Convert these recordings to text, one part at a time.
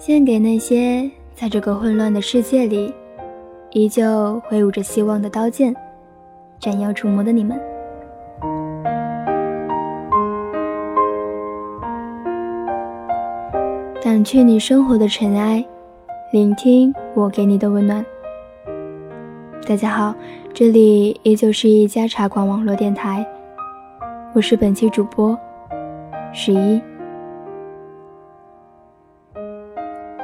献给那些在这个混乱的世界里，依旧挥舞着希望的刀剑，斩妖除魔的你们。掸去你生活的尘埃，聆听我给你的温暖。大家好，这里依旧是一家茶馆网络电台，我是本期主播十一。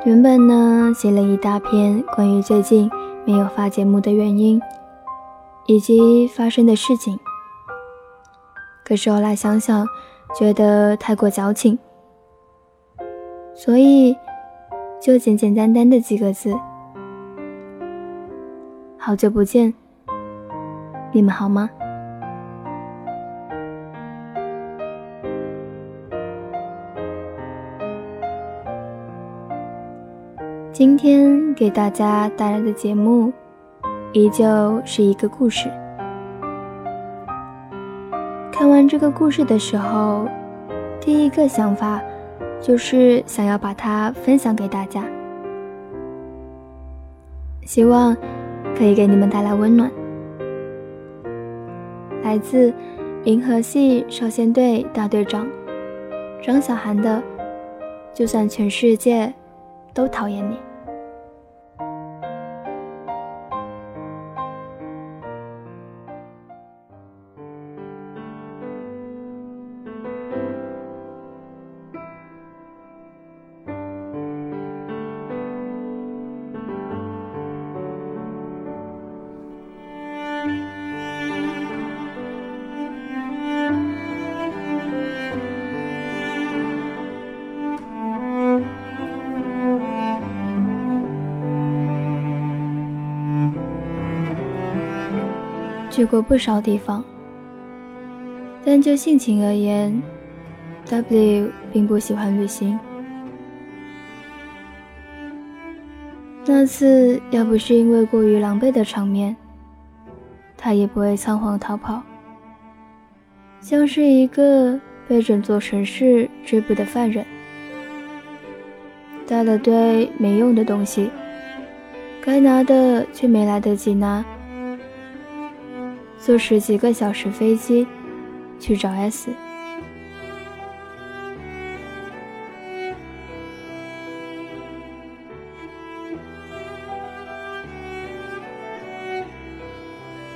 原本呢，写了一大篇关于最近没有发节目的原因，以及发生的事情。可是后来想想，觉得太过矫情，所以就简简单单的几个字：好久不见，你们好吗？今天给大家带来的节目，依旧是一个故事。看完这个故事的时候，第一个想法就是想要把它分享给大家，希望可以给你们带来温暖。来自银河系少先队大队长张小涵的《就算全世界都讨厌你》。去过不少地方，但就性情而言，W 并不喜欢旅行。那次要不是因为过于狼狈的场面，他也不会仓皇逃跑，像是一个被整座城市追捕的犯人，带了堆没用的东西，该拿的却没来得及拿。坐十几个小时飞机去找 S。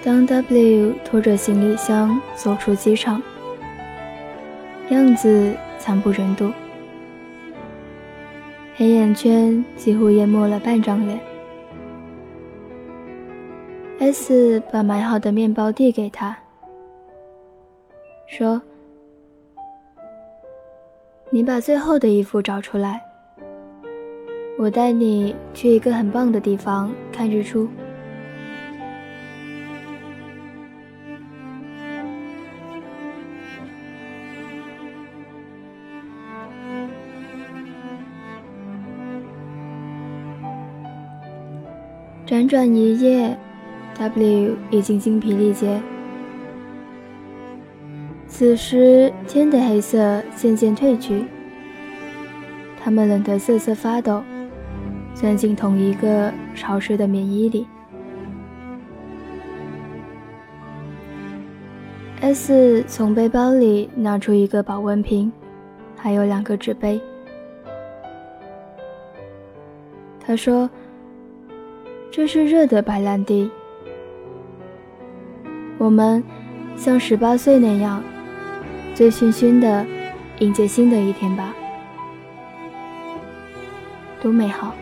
当 W 拖着行李箱走出机场，样子惨不忍睹，黑眼圈几乎淹没了半张脸。S 把买好的面包递给他，说：“你把最后的衣服找出来，我带你去一个很棒的地方看日出。”辗转一夜。W 已经精疲力竭，此时天的黑色渐渐褪去，他们冷得瑟瑟发抖，钻进同一个潮湿的棉衣里。S 从背包里拿出一个保温瓶，还有两个纸杯。他说：“这是热的白兰地。”我们像十八岁那样，醉醺醺的迎接新的一天吧，多美好。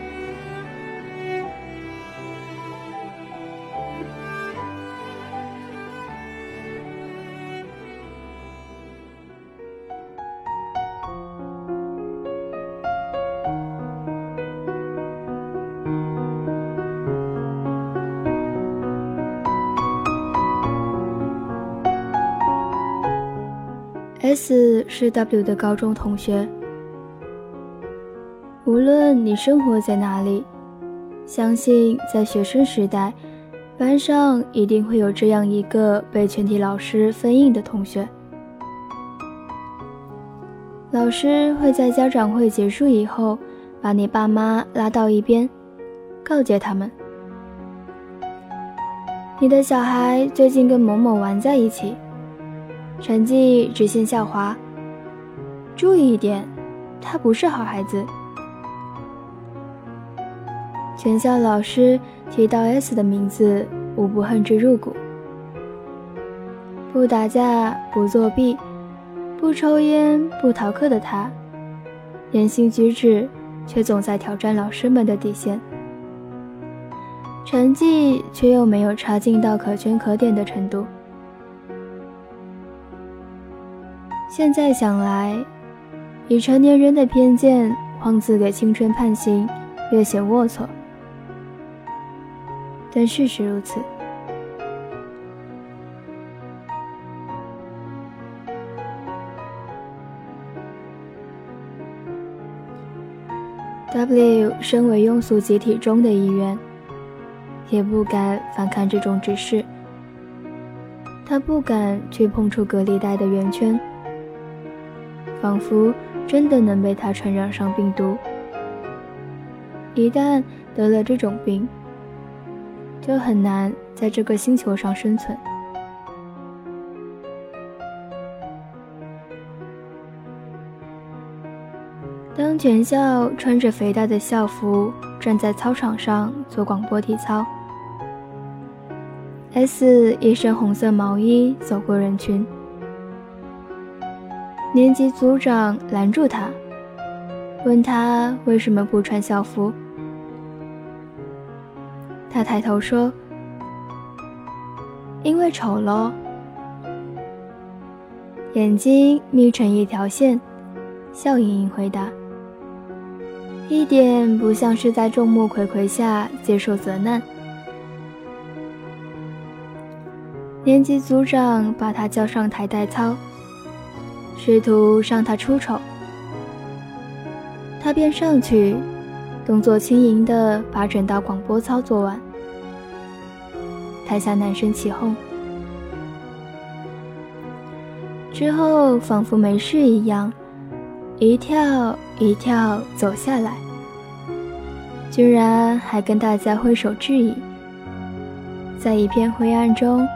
是 W 的高中同学。无论你生活在哪里，相信在学生时代，班上一定会有这样一个被全体老师封印的同学。老师会在家长会结束以后，把你爸妈拉到一边，告诫他们：你的小孩最近跟某某玩在一起，成绩直线下滑，注意一点，他不是好孩子。全校老师提到 S 的名字，无不恨之入骨。不打架，不作弊，不抽烟，不逃课的他，言行举止却总在挑战老师们的底线，成绩却又没有差劲到可圈可点的程度。现在想来，以成年人的偏见妄自给青春判刑，略显龌龊。但事实如此。W 身为庸俗集体中的一员，也不敢反抗这种指示。他不敢去碰触隔离带的圆圈，仿佛真的能被他传染上病毒。一旦得了这种病，就很难在这个星球上生存。当全校穿着肥大的校服站在操场上做广播体操，S 一身红色毛衣走过人群，年级组长拦住他，问他为什么不穿校服。他抬头说：“因为丑喽。”眼睛眯成一条线，笑盈盈回答，一点不像是在众目睽睽下接受责难。年级组长把他叫上台代操，试图让他出丑，他便上去。动作轻盈地把整道广播操作完，台下男生起哄。之后仿佛没事一样，一跳一跳走下来，居然还跟大家挥手致意，在一片灰暗中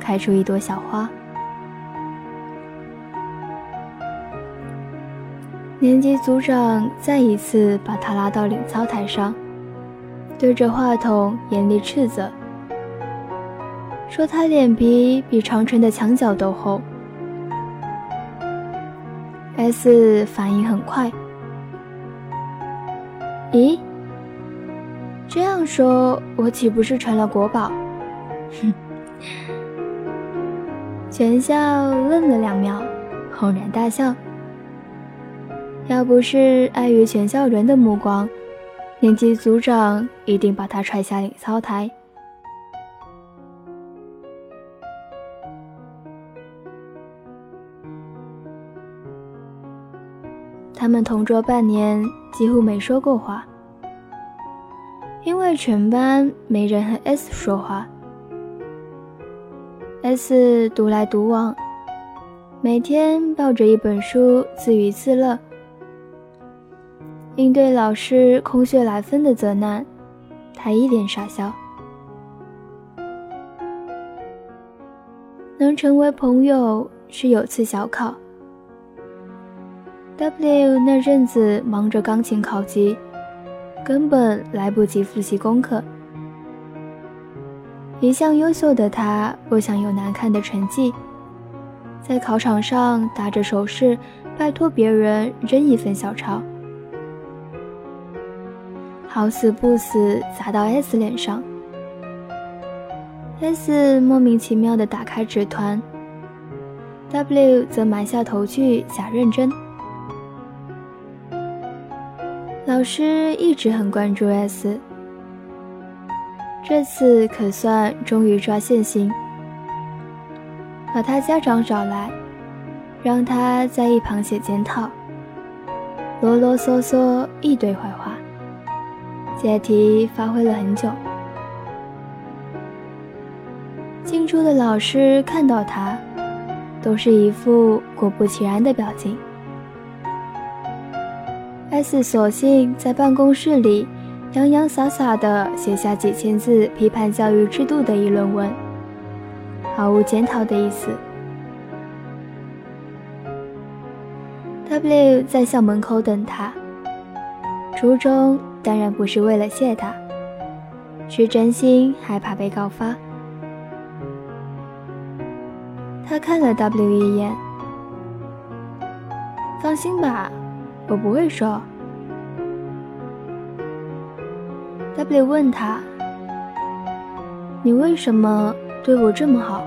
开出一朵小花。年级组长再一次把他拉到领操台上，对着话筒严厉斥责，说他脸皮比长城的墙角都厚。S 反应很快，咦，这样说我岂不是成了国宝？哼！全校愣了两秒，轰然大笑。要不是碍于全校人的目光，年级组长一定把他踹下领操台。他们同桌半年，几乎没说过话，因为全班没人和 S 说话。S 独来独往，每天抱着一本书自娱自乐。应对老师空穴来风的责难，他一脸傻笑。能成为朋友是有次小考。W 那阵子忙着钢琴考级，根本来不及复习功课。一向优秀的他不想有难看的成绩，在考场上打着手势，拜托别人扔一份小抄。好死不死砸到 S 脸上，S 莫名其妙地打开纸团，W 则埋下头去假认真。老师一直很关注 S，这次可算终于抓现行，把他家长找来，让他在一旁写检讨，啰啰嗦嗦一堆坏话。解题发挥了很久，进出的老师看到他，都是一副果不其然的表情。S 索性在办公室里洋洋洒洒地写下几千字批判教育制度的议论文，毫无检讨的意思。W 在校门口等他，初中当然不是为了谢他，是真心害怕被告发。他看了 W 一眼，放心吧，我不会说。W 问他：“你为什么对我这么好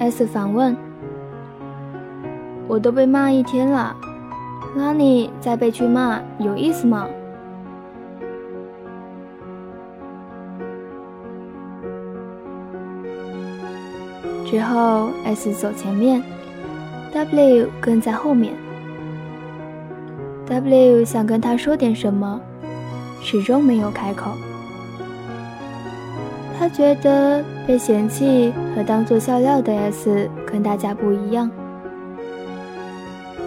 ？”S 反问：“我都被骂一天了，拉你再被去骂，有意思吗？”之后，S 走前面，W 跟在后面。W 想跟他说点什么，始终没有开口。他觉得被嫌弃和当做笑料的 S 跟大家不一样，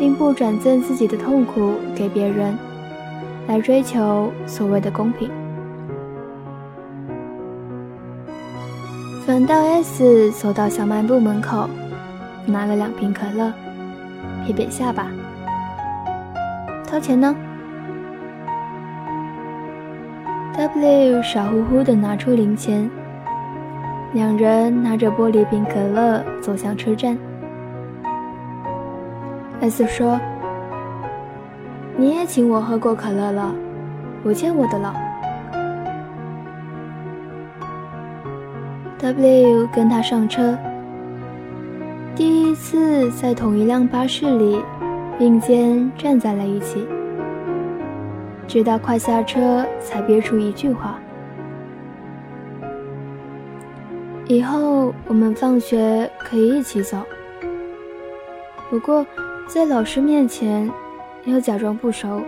并不转赠自己的痛苦给别人，来追求所谓的公平。反倒 S 走到小卖部门口，拿了两瓶可乐，撇撇下巴，掏钱呢？W 傻乎乎的拿出零钱，两人拿着玻璃瓶可乐走向车站。S 说：“你也请我喝过可乐了，不欠我的了。” W 跟他上车，第一次在同一辆巴士里并肩站在了一起，直到快下车才憋出一句话：“以后我们放学可以一起走，不过在老师面前要假装不熟。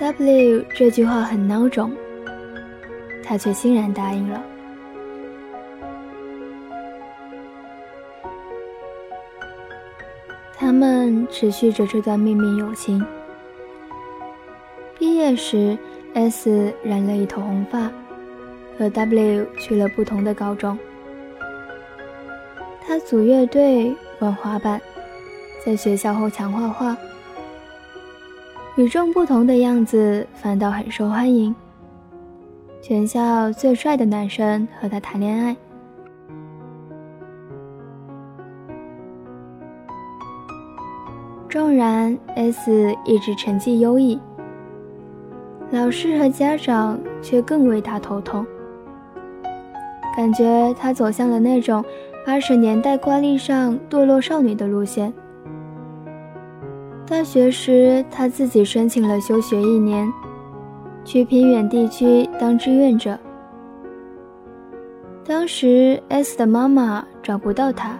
”W 这句话很孬种。他却欣然答应了。他们持续着这段秘密友情。毕业时，S 染了一头红发，和 W 去了不同的高中。他组乐队，玩滑板，在学校后墙画画，与众不同的样子反倒很受欢迎。全校最帅的男生和他谈恋爱。纵然 S 一直成绩优异，老师和家长却更为他头痛，感觉他走向了那种八十年代惯例上堕落少女的路线。大学时，他自己申请了休学一年。去偏远地区当志愿者。当时 S 的妈妈找不到他，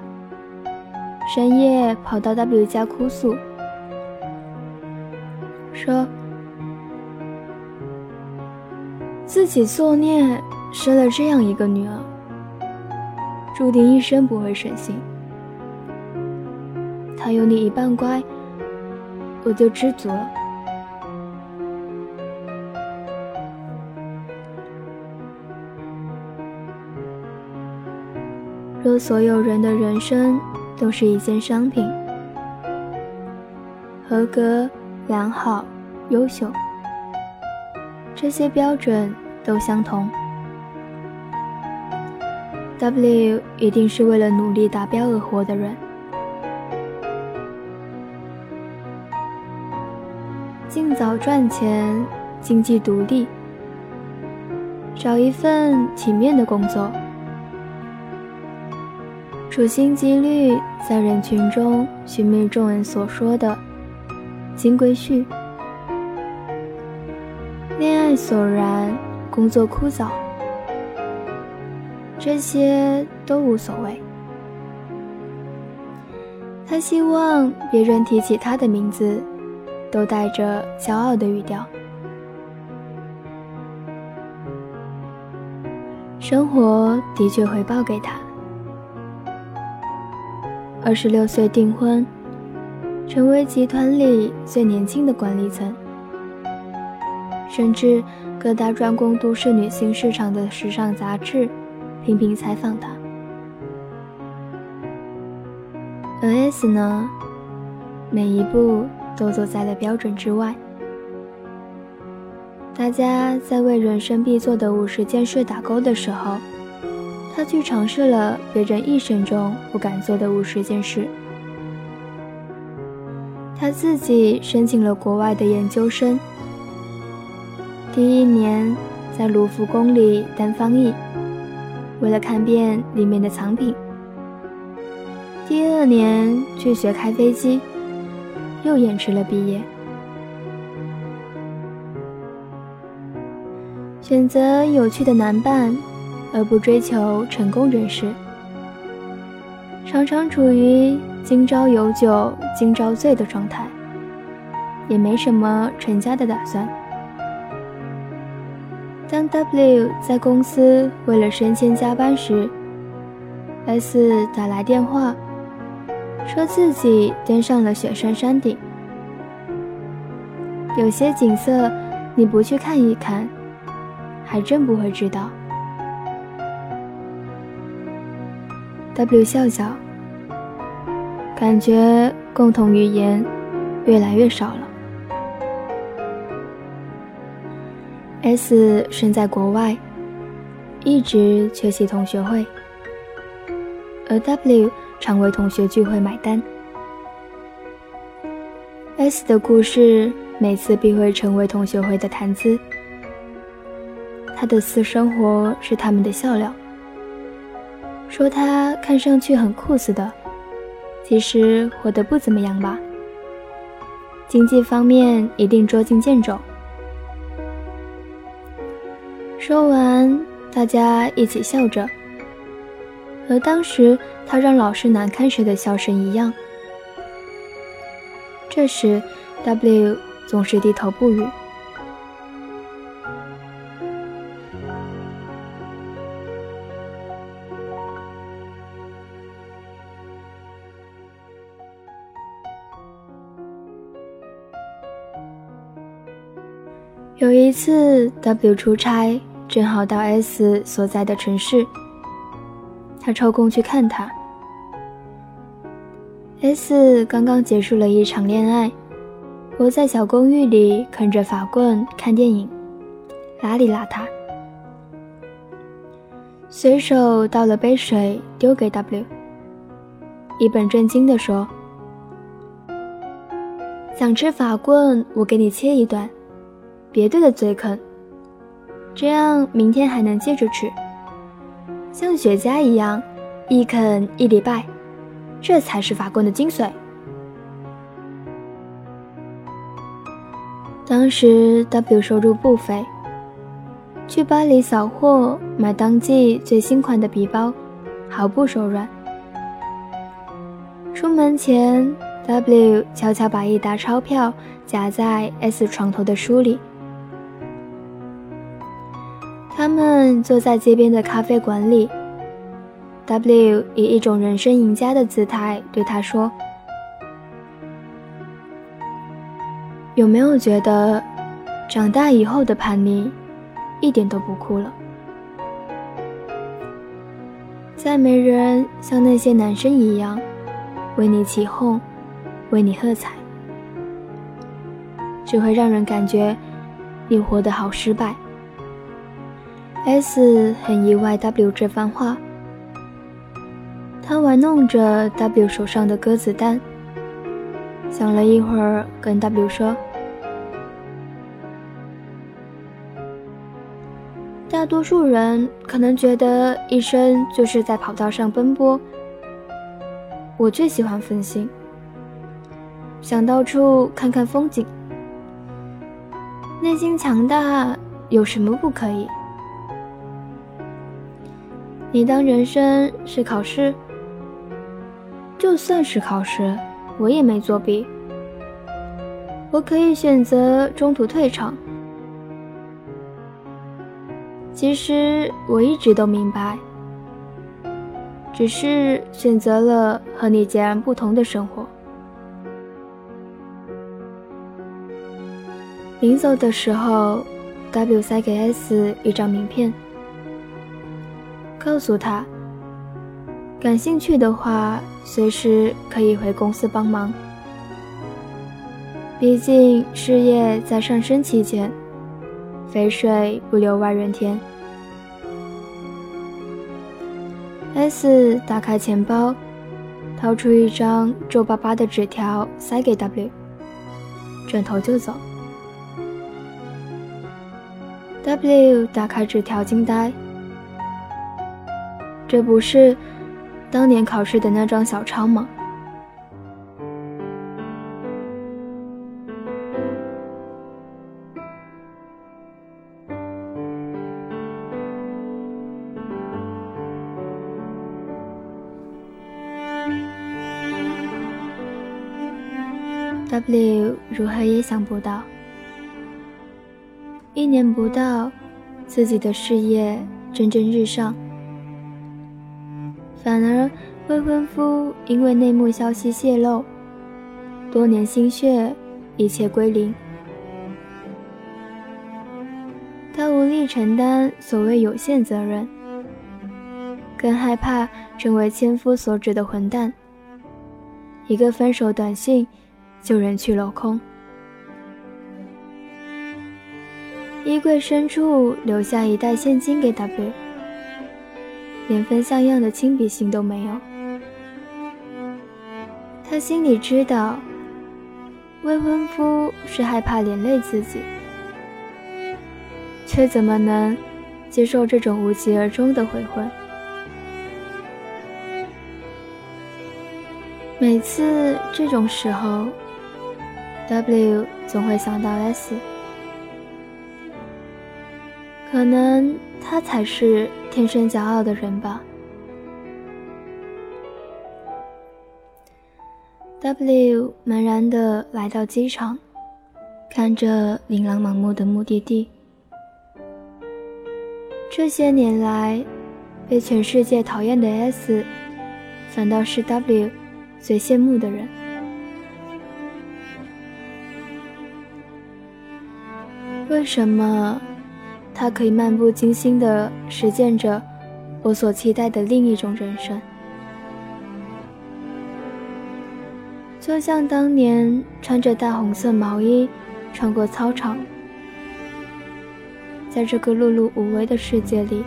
深夜跑到 W 家哭诉，说自己作孽生了这样一个女儿，注定一生不会省心。他有你一半乖，我就知足了。若所有人的人生都是一件商品，合格、良好、优秀，这些标准都相同，W 一定是为了努力达标而活的人。尽早赚钱，经济独立，找一份体面的工作。处心积虑在人群中寻觅众人所说的金龟婿，恋爱索然，工作枯燥，这些都无所谓。他希望别人提起他的名字，都带着骄傲的语调。生活的确回报给他。二十六岁订婚，成为集团里最年轻的管理层，甚至各大专攻都市女性市场的时尚杂志频频采访他。而 S 呢，每一步都走在了标准之外。大家在为人生必做的五十件事打勾的时候，他去尝试了别人一生中不敢做的五十件事。他自己申请了国外的研究生，第一年在卢浮宫里当翻译，为了看遍里面的藏品。第二年去学开飞机，又延迟了毕业。选择有趣的男伴，而不追求成功人士，常常处于今朝有酒今朝醉的状态，也没什么成家的打算。W 在公司为了升迁加班时，S 打来电话。说自己登上了雪山山顶，有些景色你不去看一看，还真不会知道。W 笑笑，感觉共同语言越来越少了。S 身在国外，一直缺席同学会，而 W。常为同学聚会买单。S 的故事每次必会成为同学会的谈资。他的私生活是他们的笑料。说他看上去很酷似的，其实活得不怎么样吧。经济方面一定捉襟见肘。说完，大家一起笑着。和当时他让老师难堪时的笑声一样。这时，W 总是低头不语。次，W 出差，正好到 S 所在的城市。他抽空去看他。S 刚刚结束了一场恋爱，窝在小公寓里啃着法棍看电影，邋里邋遢。随手倒了杯水丢给 W，一本正经地说：“想吃法棍，我给你切一段，别对着嘴啃，这样明天还能接着吃。”像雪茄一样，一啃一礼拜，这才是法棍的精髓。当时 W 收入不菲，去巴黎扫货买当季最新款的皮包，毫不手软。出门前，W 悄悄把一沓钞票夹在 S 床头的书里。他们坐在街边的咖啡馆里。W 以一种人生赢家的姿态对他说：“有没有觉得，长大以后的叛逆，一点都不酷了？再没人像那些男生一样，为你起哄，为你喝彩，只会让人感觉你活得好失败。” S 很意外 W 这番话，他玩弄着 W 手上的鸽子蛋，想了一会儿，跟 W 说：“大多数人可能觉得一生就是在跑道上奔波，我最喜欢分心，想到处看看风景，内心强大有什么不可以？”你当人生是考试，就算是考试，我也没作弊。我可以选择中途退场。其实我一直都明白，只是选择了和你截然不同的生活。临走的时候，W 塞给 S 一张名片，告诉他，感兴趣的话，随时可以回公司帮忙。毕竟事业在上升期间，肥水不流外人田。S 打开钱包，掏出一张皱巴巴的纸条，塞给 W，转头就走。W 打开纸条，惊呆，这不是当年考试的那张小抄吗？W 如何也想不到，一年不到，自己的事业蒸蒸日上，反而未婚夫因为内幕消息泄露，多年心血一切归零。他无力承担所谓有限责任，更害怕成为千夫所指的混蛋。一个分手短信。就人去楼空，衣柜深处留下一袋现金给 W，连份像样的亲笔信都没有。他心里知道，未婚夫是害怕连累自己，却怎么能接受这种无疾而终的悔婚？每次这种时候。W 总会想到 S，可能他才是天生骄傲的人吧。W 茫然地来到机场，看着琳琅满目的目的地。这些年来，被全世界讨厌的 S，反倒是 W 最羡慕的人。为什么他可以漫不经心地实践着我所期待的另一种人生？就像当年穿着大红色毛衣穿过操场，在这个碌碌无为的世界里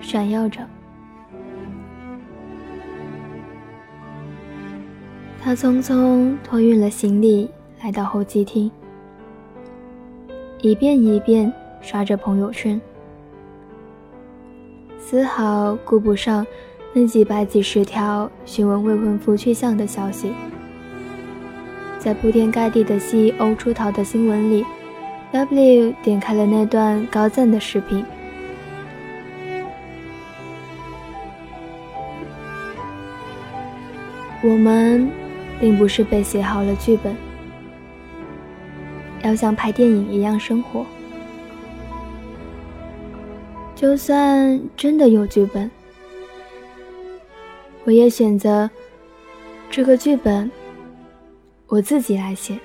闪耀着。他匆匆托运了行李，来到候机厅。一遍一遍刷着朋友圈，丝毫顾不上那几百几十条询问未婚夫去向的消息。在铺天盖地的 CEO 出逃的新闻里，W 点开了那段高赞的视频。我们并不是被写好了剧本。要像拍电影一样生活，就算真的有剧本，我也选择这个剧本我自己来写。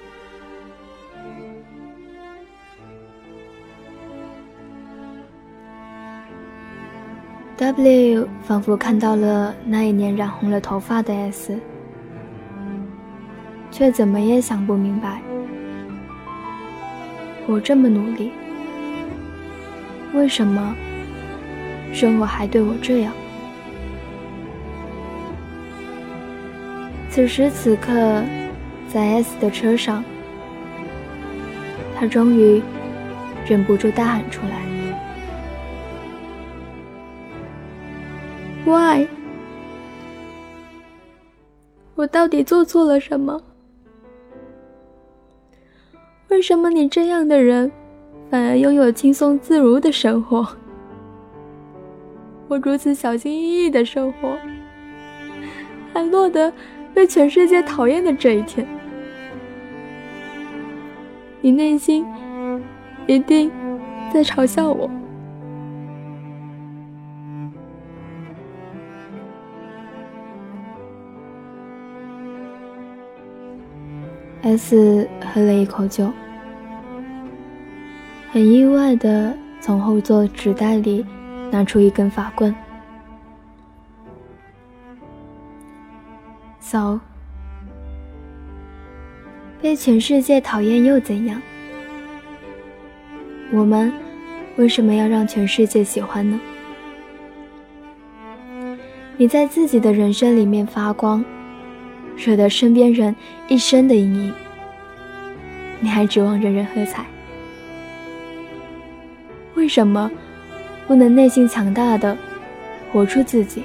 W 仿佛看到了那一年染红了头发的 S，却怎么也想不明白。我这么努力，为什么生活还对我这样？此时此刻，在 S 的车上，他终于忍不住大喊出来：“Why？我到底做错了什么？”为什么你这样的人，反而拥有轻松自如的生活？我如此小心翼翼的生活还落得被全世界讨厌的这一天。你内心一定在嘲笑我。S 喝了一口酒很意外的从后座纸袋里拿出一根法棍。So，被全世界讨厌又怎样？我们为什么要让全世界喜欢呢？你在自己的人生里面发光。惹得身边人一生的阴影，你还指望人人喝彩？为什么不能内心强大的活出自己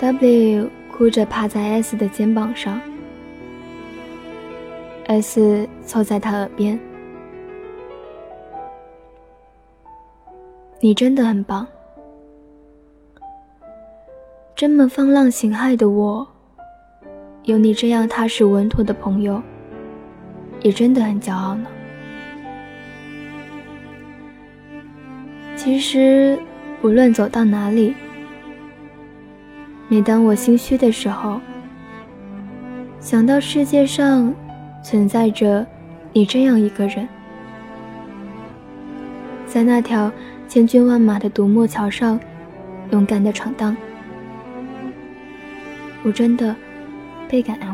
？W 哭着趴在 S 的肩膀上，S 凑在他耳边。你真的很棒，这么放浪形骸的我，有你这样踏实稳妥的朋友，也真的很骄傲呢。其实，无论走到哪里，每当我心虚的时候，想到世界上存在着你这样一个人，在那条。千军万马的独木桥上，勇敢的闯荡，我真的倍感安慰。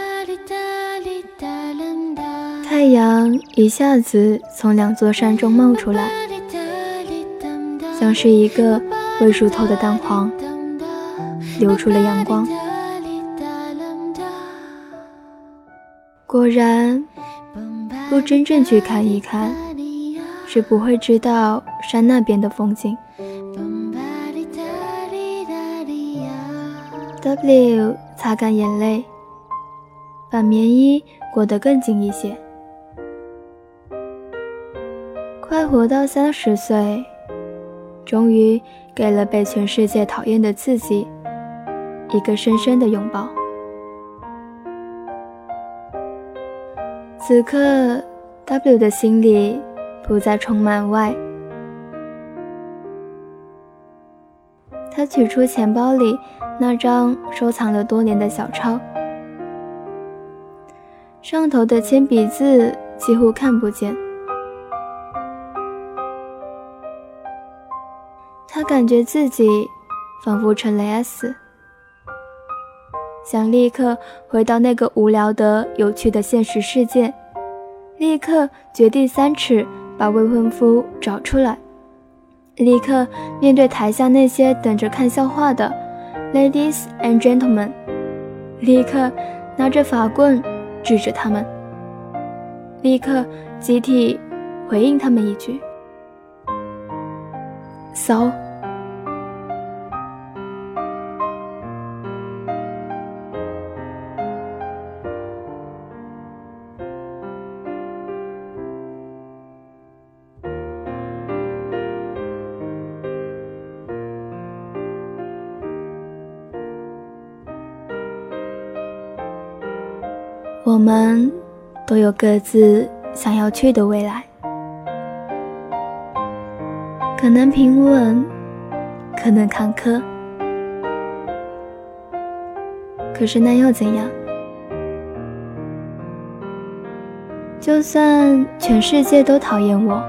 太阳一下子从两座山中冒出来，像是一个未熟透的蛋黄，流出了阳光。果然，不真正去看一看，是不会知道山那边的风景。W 擦干眼泪，把棉衣裹得更紧一些。活到三十岁，终于给了被全世界讨厌的自己一个深深的拥抱。此刻，W 的心里不再充满外。他取出钱包里那张收藏了多年的小抄，上头的铅笔字几乎看不见。他感觉自己仿佛成了 S，想立刻回到那个无聊的、有趣的现实世界，立刻掘地三尺把未婚夫找出来。立刻面对台下那些等着看笑话的 ladies and gentlemen，立刻拿着法棍指着他们，立刻集体回应他们一句：so。都有各自想要去的未来，可能平稳，可能坎坷，可是那又怎样？就算全世界都讨厌我，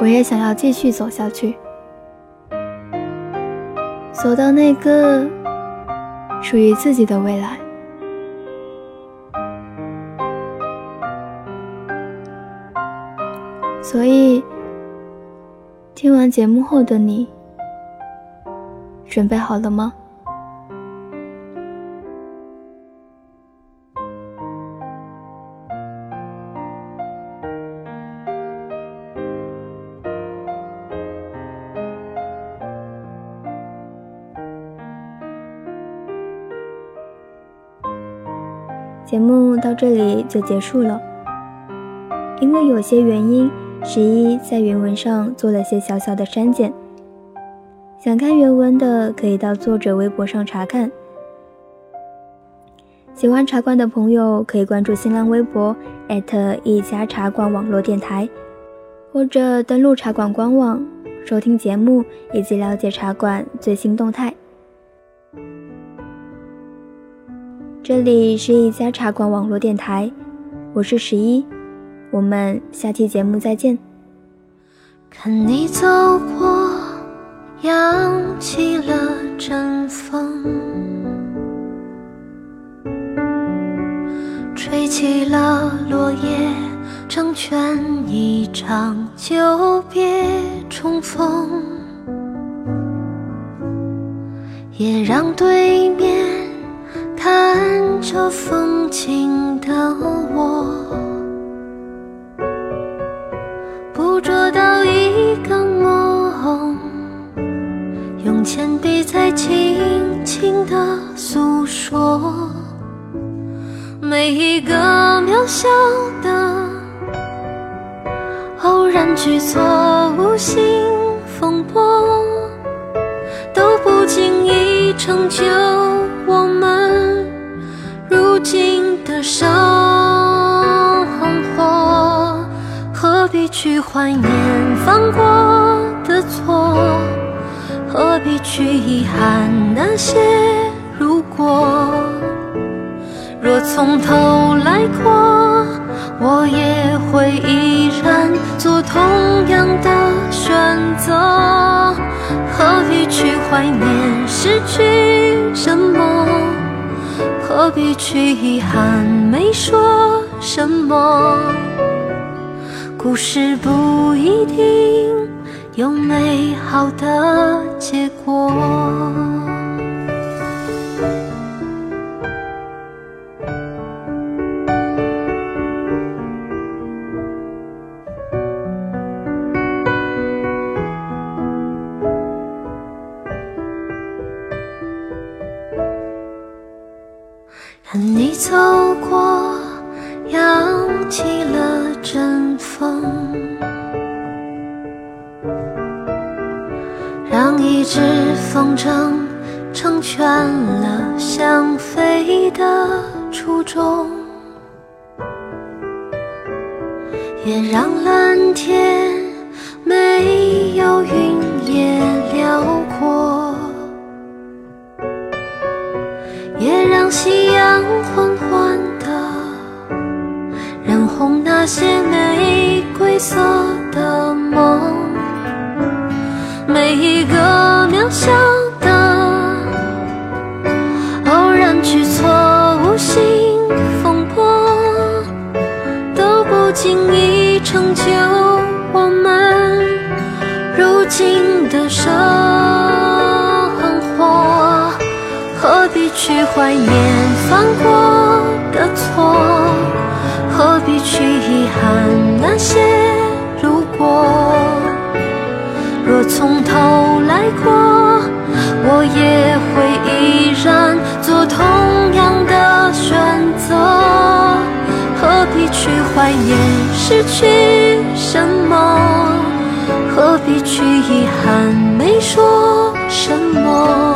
我也想要继续走下去，走到那个属于自己的未来。所以听完节目后的你准备好了吗？节目到这里就结束了。因为有些原因十一在原文上做了些小小的删减。想看原文的，可以到作者微博上查看。喜欢茶馆的朋友，可以关注新浪微博一家茶馆网络电台，或者登录茶馆官网收听节目以及了解茶馆最新动态。这里是一家茶馆网络电台，我是十一，我们下期节目再见。看你走过，扬起了阵风。吹起了落叶，成全一场久别重逢，也让对面看着风景的我，在轻轻地诉说。每一个渺小的偶然举措，无心风波，都不经意成就我们如今的生活。何必去怀念犯过的错？何必去遗憾那些如果？若从头来过，我也会依然做同样的选择。何必去怀念失去什么？何必去遗憾没说什么？故事不一定有美好的结果。看你走过，扬起了阵风，风筝成全了想飞的初衷，也让蓝天没有云也辽阔。也让夕阳缓缓地染红那些玫瑰色的梦，去怀念犯过的错，何必去遗憾那些如果？若从头来过，我也会依然做同样的选择。何必去怀念失去什么？何必去遗憾没说什么？